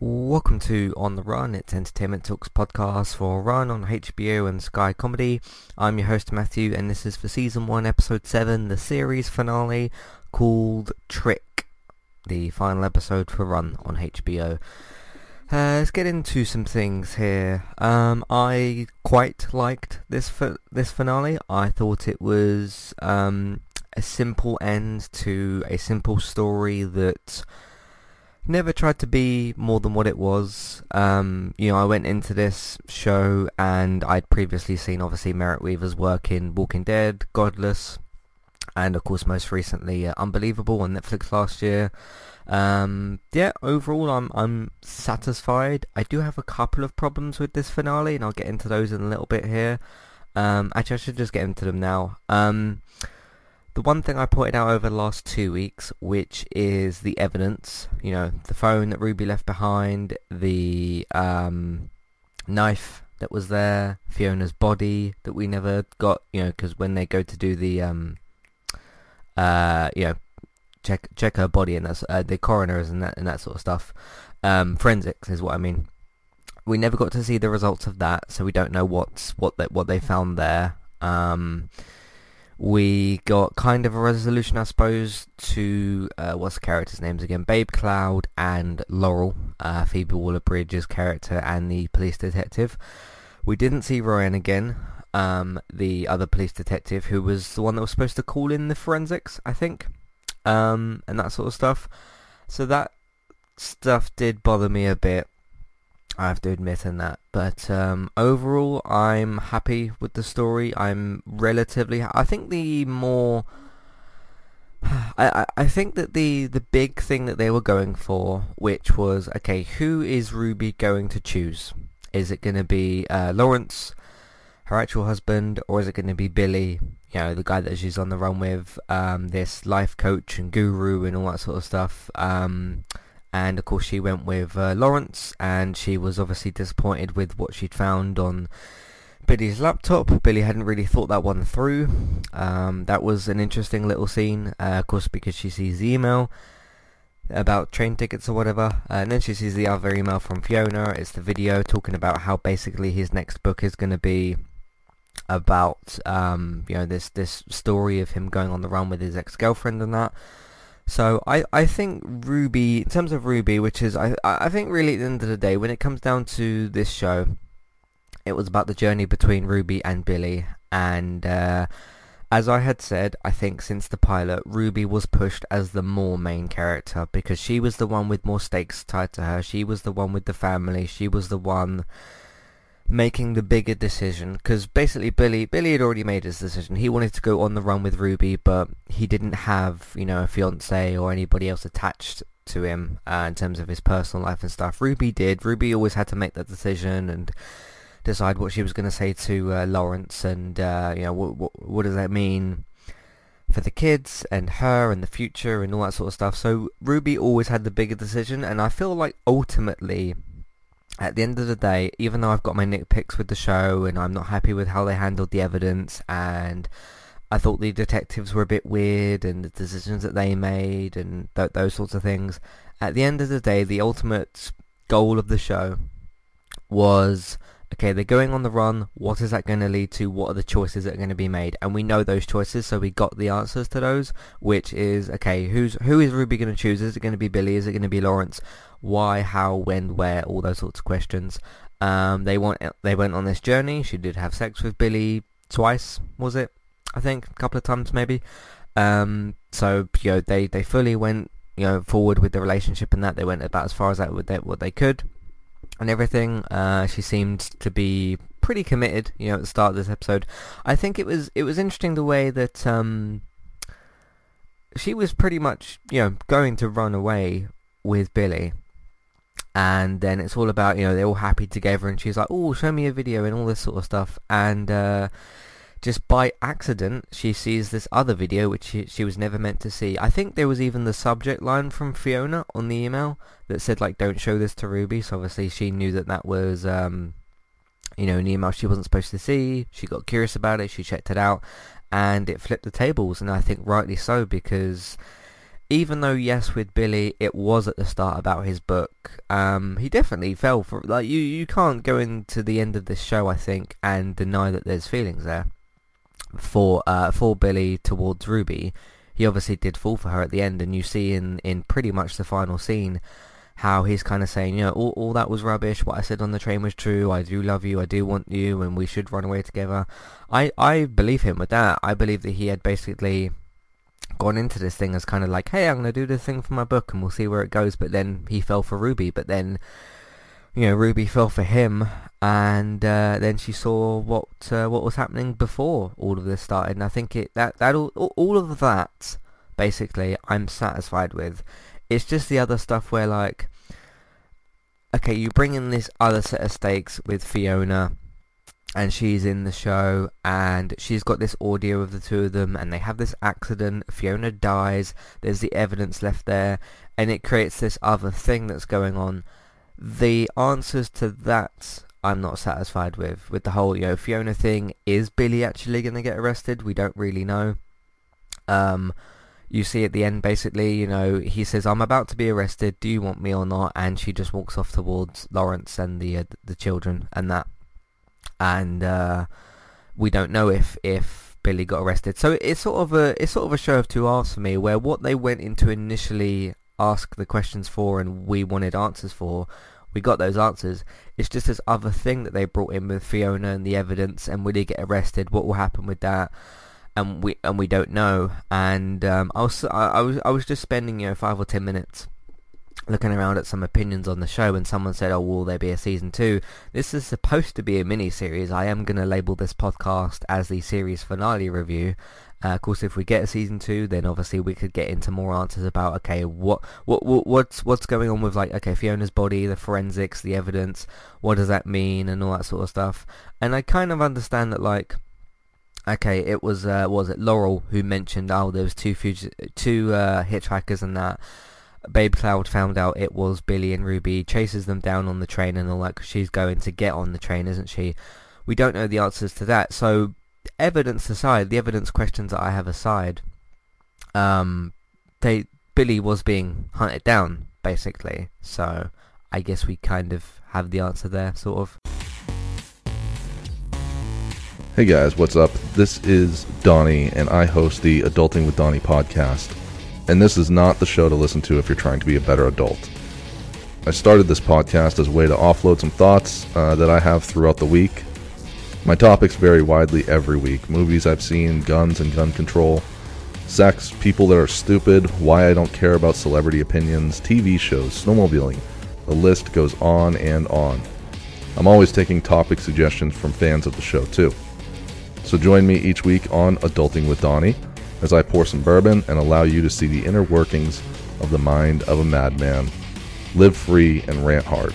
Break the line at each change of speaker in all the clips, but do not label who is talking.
Welcome to On the Run. It's Entertainment Talks podcast for Run on HBO and Sky Comedy. I'm your host Matthew, and this is for season one, episode seven, the series finale called Trick, the final episode for Run on HBO. Uh, let's get into some things here. Um, I quite liked this fi- this finale. I thought it was um, a simple end to a simple story that never tried to be more than what it was. Um, you know, I went into this show and I'd previously seen obviously Merritt Wever's work in Walking Dead, Godless, and of course most recently uh, Unbelievable on Netflix last year. Um, yeah, overall I'm I'm satisfied. I do have a couple of problems with this finale, and I'll get into those in a little bit here. Um, actually, I should just get into them now. Um, the one thing I pointed out over the last two weeks, which is the evidence, you know, the phone that Ruby left behind, the um, knife that was there, Fiona's body that we never got, you know, because when they go to do the, um, uh, you know, check check her body and that's uh, the coroners and that and that sort of stuff, um, forensics is what I mean. We never got to see the results of that, so we don't know what's what that what they found there. Um, we got kind of a resolution, I suppose, to uh, what's the characters' names again? Babe Cloud and Laurel, uh, Phoebe Waller-Bridge's character, and the police detective. We didn't see Ryan again, um, the other police detective, who was the one that was supposed to call in the forensics, I think, um, and that sort of stuff. So that stuff did bother me a bit. I have to admit in that. But um, overall, I'm happy with the story. I'm relatively. I think the more. I, I think that the, the big thing that they were going for, which was, okay, who is Ruby going to choose? Is it going to be uh, Lawrence, her actual husband, or is it going to be Billy, you know, the guy that she's on the run with, um, this life coach and guru and all that sort of stuff? Um, and of course she went with uh, Lawrence and she was obviously disappointed with what she'd found on Billy's laptop. Billy hadn't really thought that one through. Um, that was an interesting little scene, uh, of course because she sees the email about train tickets or whatever uh, and then she sees the other email from Fiona. It's the video talking about how basically his next book is going to be about um, you know this this story of him going on the run with his ex-girlfriend and that. So I, I think Ruby, in terms of Ruby, which is, I, I think really at the end of the day, when it comes down to this show, it was about the journey between Ruby and Billy. And uh, as I had said, I think since the pilot, Ruby was pushed as the more main character because she was the one with more stakes tied to her. She was the one with the family. She was the one making the bigger decision because basically Billy Billy had already made his decision. He wanted to go on the run with Ruby, but he didn't have you know a fiance or anybody else attached to him uh, in terms of his personal life and stuff. Ruby did. Ruby always had to make that decision and decide what she was going to say to uh, Lawrence and uh, you know what, what what does that mean for the kids and her and the future and all that sort of stuff. So Ruby always had the bigger decision, and I feel like ultimately at the end of the day, even though I've got my nitpicks with the show and I'm not happy with how they handled the evidence and I thought the detectives were a bit weird and the decisions that they made and th- those sorts of things, at the end of the day, the ultimate goal of the show was okay, they're going on the run. What is that going to lead to? What are the choices that are going to be made? And we know those choices, so we got the answers to those, which is okay. Who's who is Ruby going to choose? Is it going to be Billy? Is it going to be Lawrence? Why? How? When? Where? All those sorts of questions. Um, they want they went on this journey. She did have sex with Billy twice, was it? I think a couple of times maybe. Um, so you know they they fully went you know forward with the relationship and that they went about as far as that with what they could and everything. Uh, she seemed to be pretty committed, you know, at the start of this episode. I think it was it was interesting the way that um, she was pretty much, you know, going to run away with Billy. And then it's all about, you know, they're all happy together and she's like, oh, show me a video and all this sort of stuff. And uh, just by accident, she sees this other video which she, she, was never meant to see. I think there was even the subject line from Fiona on the email that said like, "Don't show this to Ruby." So obviously she knew that that was, um, you know, an email she wasn't supposed to see. She got curious about it. She checked it out, and it flipped the tables, and I think rightly so because even though yes with Billy it was at the start about his book, um, he definitely fell for like you you can't go into the end of this show I think and deny that there's feelings there for uh, for Billy towards Ruby. He obviously did fall for her at the end and you see in, in pretty much the final scene how he's kind of saying, you know, all, all that was rubbish, what I said on the train was true, I do love you, I do want you, and we should run away together. I, I believe him with that. I believe that he had basically gone into this thing as kind of like, hey, I'm going to do this thing for my book and we'll see where it goes. But then he fell for Ruby. But then, you know, Ruby fell for him. And uh, then she saw what uh, what was happening before all of this started. And I think it that, that all, all of that, basically, I'm satisfied with. It's just the other stuff where, like, okay, you bring in this other set of stakes with Fiona and she's in the show and she's got this audio of the two of them and they have this accident. Fiona dies. There's the evidence left there and it creates this other thing that's going on. The answers to that i'm not satisfied with with the whole you know fiona thing. Is billy actually going to get arrested? We don't really know. Um you see at the end basically you know he says i'm about to be arrested. Do you want me or not? And she just walks off towards lawrence and the uh, the children and that and uh, we don't know if if Billy got arrested. So it's sort of a it's sort of a show of two halves for me, where what they went into initially ask the questions for, and we wanted answers for. We got those answers. It's just this other thing that they brought in with Fiona and the evidence, and will he get arrested? What will happen with that? And we and we don't know. And um, I was I, I was I was just spending you know five or ten minutes looking around at some opinions on the show and someone said, oh, will there be a season two? This is supposed to be a mini-series. I am going to label this podcast as the series finale review. Uh, of course, if we get a season two, then obviously we could get into more answers about okay, what, what, what, what's, what's going on with like okay, Fiona's body, the forensics, the evidence, what does that mean, and all that sort of stuff. And I kind of understand that like, okay, it was uh, was it Laurel who mentioned oh, there was two fugis- two uh, hitchhikers and that, Babe Cloud found out it was Billy and Ruby, chases them down on the train and all that because she's going to get on the train, isn't she? We don't know the answers to that. So, evidence aside, the evidence questions that I have aside, um, they Billy was being hunted down, basically. So, I guess we kind of have the answer there, sort of.
Hey guys, what's up? This is Donnie, and I host the Adulting with Donnie podcast and this is not the show to listen to if you're trying to be a better adult. I started this podcast as a way to offload some thoughts uh, that I have throughout the week. My topics vary widely every week movies I've seen, guns and gun control, sex, people that are stupid, why I don't care about celebrity opinions, TV shows, snowmobiling. The list goes on and on. I'm always taking topic suggestions from fans of the show, too. So join me each week on Adulting with Donnie as I pour some bourbon and allow you to see the inner workings of the mind of a madman. Live free and rant hard.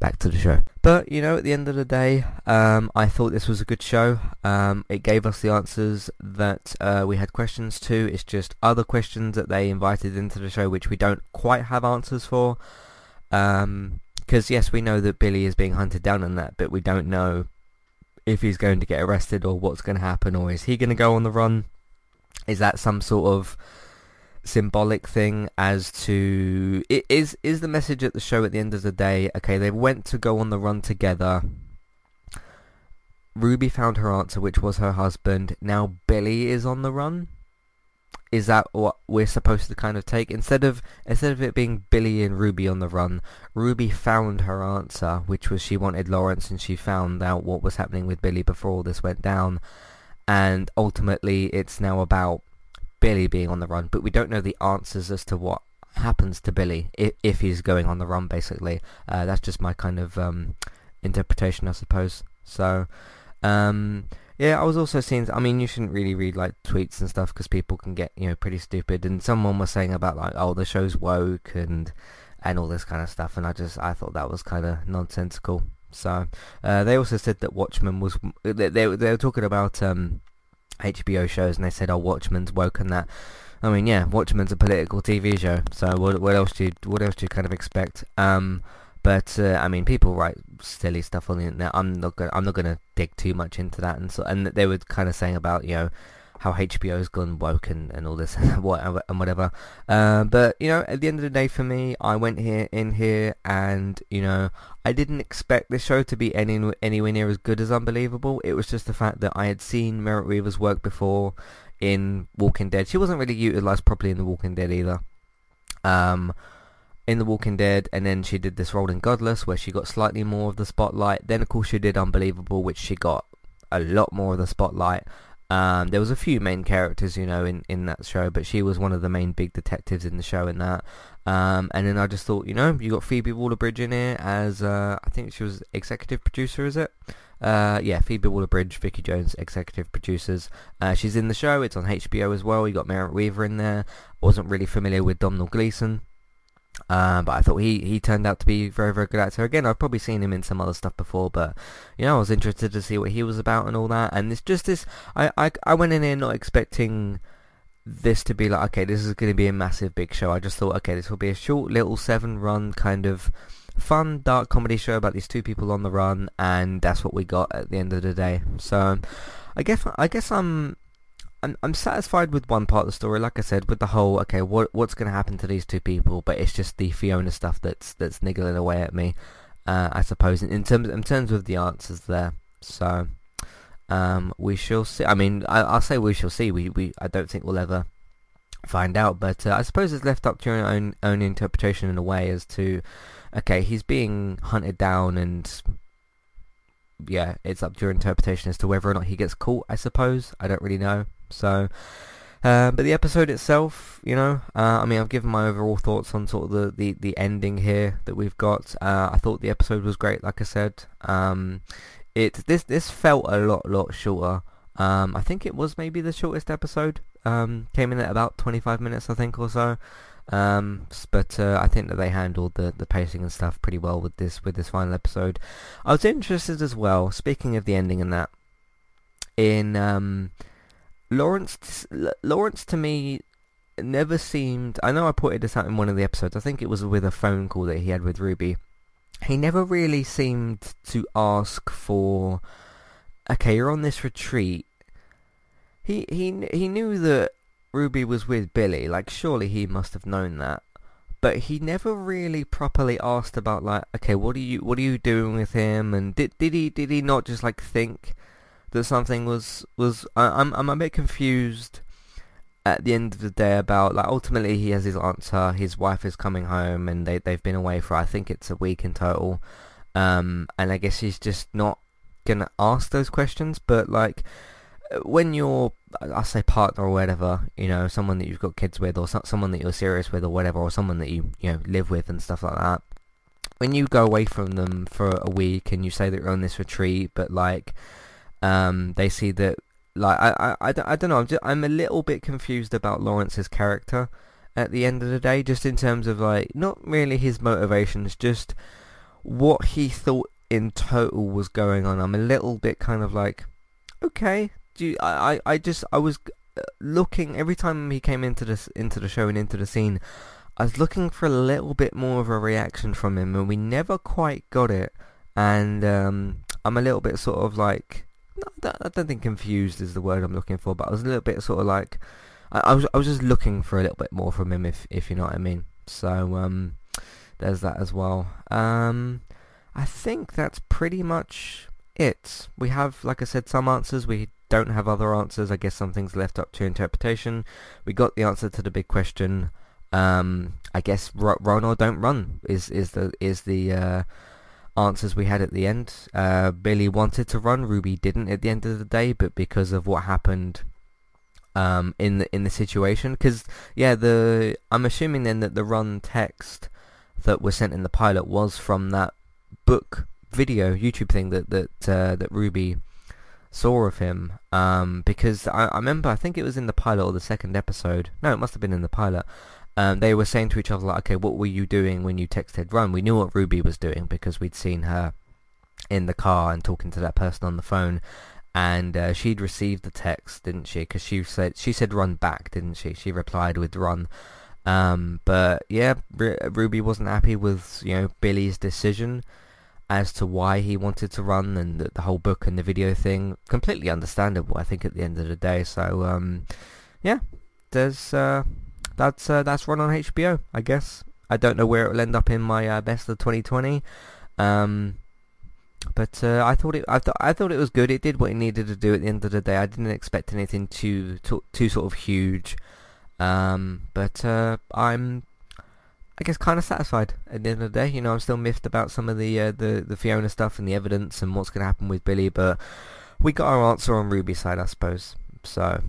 Back to the show. But, you know, at the end of the day, um, I thought this was a good show. Um, it gave us the answers that uh, we had questions to. It's just other questions that they invited into the show which we don't quite have answers for. Um, because yes, we know that Billy is being hunted down and that, but we don't know if he's going to get arrested or what's going to happen, or is he going to go on the run? Is that some sort of symbolic thing as to it is is the message at the show at the end of the day? Okay, they went to go on the run together. Ruby found her answer, which was her husband. Now Billy is on the run is that what we're supposed to kind of take instead of instead of it being Billy and Ruby on the run Ruby found her answer which was she wanted Lawrence and she found out what was happening with Billy before all this went down and ultimately it's now about Billy being on the run but we don't know the answers as to what happens to Billy if, if he's going on the run basically uh, that's just my kind of um, interpretation I suppose so um, yeah, I was also seeing. I mean, you shouldn't really read like tweets and stuff because people can get you know pretty stupid. And someone was saying about like, oh, the show's woke and and all this kind of stuff. And I just I thought that was kind of nonsensical. So uh, they also said that Watchmen was they they, they were talking about um, HBO shows and they said oh Watchmen's woke and that. I mean, yeah, Watchmen's a political TV show. So what what else do you what else do you kind of expect? Um, but uh, I mean, people write silly stuff on the internet. I'm not gonna, I'm not to dig too much into that. And so, and they were kind of saying about you know how HBO's gone woke and, and all this and whatever. Uh, but you know, at the end of the day, for me, I went here in here, and you know, I didn't expect this show to be any anywhere near as good as Unbelievable. It was just the fact that I had seen Merritt Wever's work before in Walking Dead. She wasn't really utilized properly in The Walking Dead either. Um, in The Walking Dead, and then she did this role in Godless, where she got slightly more of the spotlight. Then, of course, she did Unbelievable, which she got a lot more of the spotlight. Um, there was a few main characters, you know, in, in that show, but she was one of the main big detectives in the show in that. Um, and then I just thought, you know, you got Phoebe Waller-Bridge in here as, uh, I think she was executive producer, is it? Uh, yeah, Phoebe Waller-Bridge, Vicky Jones, executive producers. Uh, she's in the show. It's on HBO as well. You got Merritt Wever in there. Wasn't really familiar with Domhnall Gleeson. Um, but I thought he, he turned out to be very, very good actor. Again, I've probably seen him in some other stuff before, but, you know, I was interested to see what he was about and all that. And it's just this, I, I, I went in here not expecting this to be like, okay, this is going to be a massive big show. I just thought, okay, this will be a short little seven run kind of fun dark comedy show about these two people on the run, and that's what we got at the end of the day. So, I guess, I guess I'm I'm I'm satisfied with one part of the story. Like I said, with the whole okay, what what's going to happen to these two people? But it's just the Fiona stuff that's that's niggling away at me. Uh, I suppose in, in, terms in terms of the answers there. So um, we shall see. I mean, I, will say we shall see. We we I don't think we'll ever find out. But uh, I suppose it's left up to your own own interpretation in a way as to okay, he's being hunted down and yeah, it's up to your interpretation as to whether or not he gets caught. I suppose I don't really know. So, uh, but the episode itself, you know, uh, I mean, I've given my overall thoughts on sort of the, the, the ending here that we've got. Uh, I thought the episode was great, like I said. Um, it this this felt a lot lot shorter. Um, I think it was maybe the shortest episode. Um, came in at about 25 minutes, I think, or so. Um, but uh, I think that they handled the, the pacing and stuff pretty well with this with this final episode. I was interested as well. Speaking of the ending and that, in um, Lawrence, Lawrence to me never seemed. I know I pointed this out in one of the episodes. I think it was with a phone call that he had with Ruby. He never really seemed to ask for. Okay, you're on this retreat. He he he knew that Ruby was with Billy. Like, surely he must have known that. But he never really properly asked about like, okay, what are you what are you doing with him? And did did he did he not just like think that something was was I, I'm I'm a bit confused at the end of the day about like ultimately he has his answer. His wife is coming home and they they've been away for I think it's a week in total. Um, and I guess he's just not gonna ask those questions. But like when you're, I say partner or whatever, you know, someone that you've got kids with, or so, someone that you're serious with, or whatever, or someone that you you know live with and stuff like that. When you go away from them for a week and you say that you're on this retreat, but like, um, they see that, like, I I, I, don't, I don't know, I'm just, I'm a little bit confused about Lawrence's character at the end of the day, just in terms of like, not really his motivations, just what he thought in total was going on. I'm a little bit kind of like, okay, do you, I, I, I just I was uh, looking every time he came into this into the show and into the scene. I was looking for a little bit more of a reaction from him, and we never quite got it. And um, I'm a little bit sort of like, I don't think confused is the word I'm looking for, but I was a little bit sort of like, I, I was I was just looking for a little bit more from him, if if you know what I mean. So um, there's that as well. Um, I think that's pretty much it. We have, like I said, some answers. We don't have other answers. I guess some things left up to interpretation. We got the answer to the big question. Um, I guess run or don't run is is the is the uh, answers we had at the end. Uh, Billy wanted to run. Ruby didn't at the end of the day, but because of what happened um, in the in the situation, because yeah, the I'm assuming then that the run text that was sent in the pilot was from that book video YouTube thing that that uh, that Ruby saw of him um, because I, I, remember I think it was in the pilot or the second episode no it must have been in the pilot um, they were saying to each other like okay what were you doing when you texted run we knew what Ruby was doing because we'd seen her in the car and talking to that person on the phone and uh, she'd received the text didn't she because she said she said run back didn't she she replied with run um, but yeah R- Ruby wasn't happy with you know Billy's decision as to why he wanted to run and the, the, whole book and the video thing. Completely understandable, I think, at the end of the day. So, um, yeah, there's uh, that's uh, that's run on HBO, I guess. I don't know where it will end up in my uh, best of 2020. Um, but uh, I thought it. I thought I thought it was good. It did what it needed to do at the end of the day. I didn't expect anything too too, too sort of huge. Um, but uh, I'm I guess kind of satisfied at the end of the day. You know, I'm still miffed about some of the uh, the the Fiona stuff and the evidence and what's going to happen with Billy, but we got our answer on Ruby's side, I suppose. So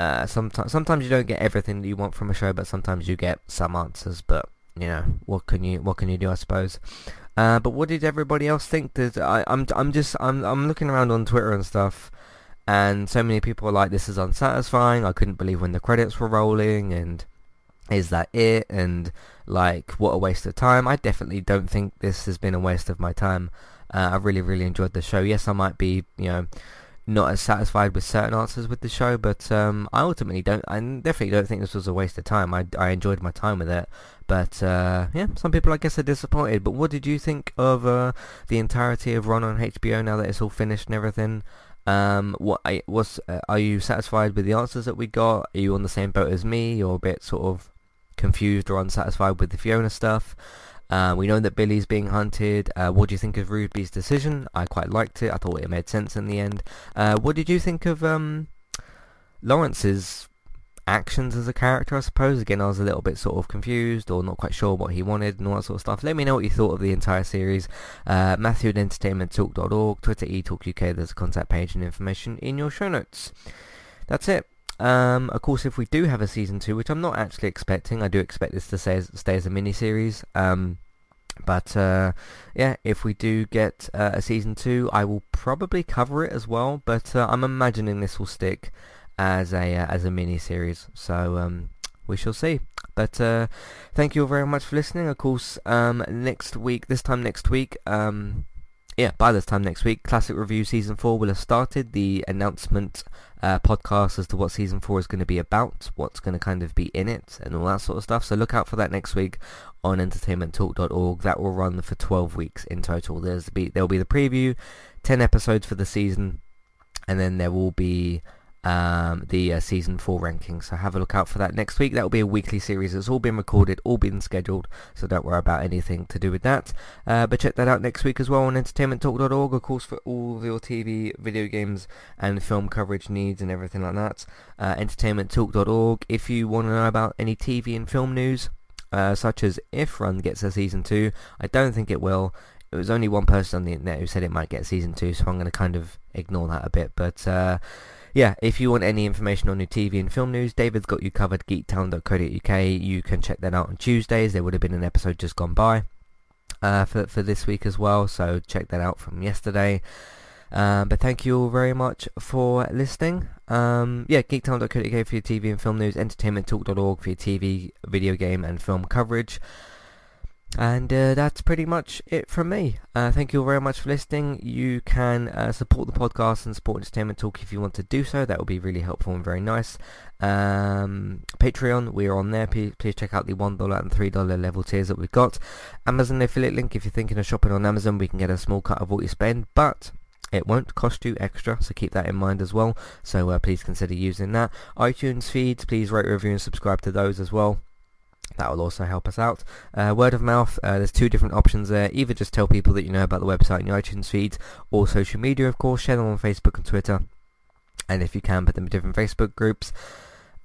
uh, sometimes sometimes you don't get everything that you want from a show, but sometimes you get some answers. But you know, what can you what can you do? I suppose. Uh, but what did everybody else think? Did I, I'm I'm just I'm I'm looking around on Twitter and stuff, and so many people are like, "This is unsatisfying." I couldn't believe when the credits were rolling, and is that it? And like, what a waste of time. I definitely don't think this has been a waste of my time. Uh, I really, really enjoyed the show. Yes, I might be, you know, not as satisfied with certain answers with the show, but um, I ultimately don't. I definitely don't think this was a waste of time. I, I enjoyed my time with it, but uh, yeah, some people I guess are disappointed. But what did you think of uh, the entirety of Run on HBO now that it's all finished and everything? Um, what was uh, are you satisfied with the answers that we got? Are you on the same boat as me, You're a bit sort of confused or unsatisfied with the Fiona stuff. Uh, we know that Billy's being hunted. Uh, what do you think of Ruby's decision? I quite liked it. I thought it made sense in the end. Uh, what did you think of um, Lawrence's actions as a character, I suppose? Again, I was a little bit sort of confused or not quite sure what he wanted and all that sort of stuff. Let me know what you thought of the entire series. Uh, Matthew at entertainmenttalk.org, Twitter eTalkUK, there's a contact page and information in your show notes. That's it. Um, of course, if we do have a season two, which I'm not actually expecting, I do expect this to stay as, stay as a mini-series. Um, but uh, yeah, if we do get uh, a season two, I will probably cover it as well. But uh, I'm imagining this will stick as a uh, as a mini series. So um, we shall see. But uh, thank you all very much for listening. Of course, um, next week, this time next week, um, yeah, by this time next week, Classic Review Season 4 will have started. The announcement uh, podcast as to what Season 4 is going to be about, what's going to kind of be in it, and all that sort of stuff. So look out for that next week on entertainmenttalk.org. That will run for 12 weeks in total. There's be, There'll be the preview, 10 episodes for the season, and then there will be um, the uh, season 4 rankings. So have a look out for that next week. That will be a weekly series. It's all been recorded, all been scheduled, so don't worry about anything to do with that. Uh, but check that out next week as well on entertainmenttalk.org, of course, for all your TV, video games, and film coverage needs and everything like that. Uh, entertainmenttalk.org. If you want to know about any TV and film news, uh, such as if Run gets a season 2, I don't think it will. it was only one person on the internet who said it might get season two, so I'm going to kind of ignore that a bit. But uh, yeah, if you want any information on new TV and film news, David's got you covered. Geektown.co.uk. You can check that out on Tuesdays. There would have been an episode just gone by uh, for for this week as well, so check that out from yesterday. Um, but thank you all very much for listening. Um, yeah, geektown.co.uk for your TV and film news, entertainmenttalk.org for your TV, video game and film coverage. And uh, that's pretty much it from me. Uh, thank you all very much for listening. You can uh, support the podcast and support Entertainment Talk if you want to do so. That would be really helpful and very nice. Um, Patreon, we are on there. Please, please check out the $1 and $3 level tiers that we've got. Amazon affiliate link, if you're thinking of shopping on Amazon, we can get a small cut of what you spend. But it won't cost you extra, so keep that in mind as well. So uh, please consider using that. iTunes feeds, please rate, review and subscribe to those as well. That will also help us out. Uh, word of mouth, uh, there's two different options there. Either just tell people that you know about the website and your iTunes feeds, or social media, of course. Share them on Facebook and Twitter. And if you can, put them in different Facebook groups.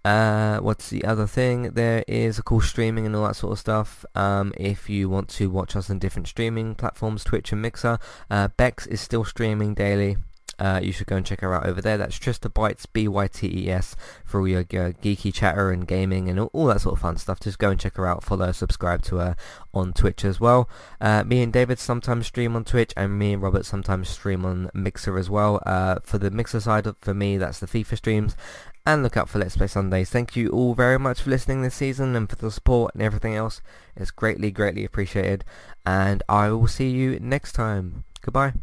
Uh, what's the other thing? There is, of course, streaming and all that sort of stuff. Um, if you want to watch us on different streaming platforms, Twitch and Mixer, uh, Bex is still streaming daily. Uh, you should go and check her out over there. That's Trista Bytes, B-Y-T-E-S, for all your geeky chatter and gaming and all, all, that sort of fun stuff. Just go and check her out, follow, subscribe to her on Twitch as well. Uh, me and David sometimes stream on Twitch, and me and Robert sometimes stream on Mixer as well. Uh, for the Mixer side, for me, that's the FIFA streams. And look out for Let's Play Sundays. Thank you all very much for listening this season and for the support and everything else. It's greatly, greatly appreciated. And I will see you next time. Goodbye.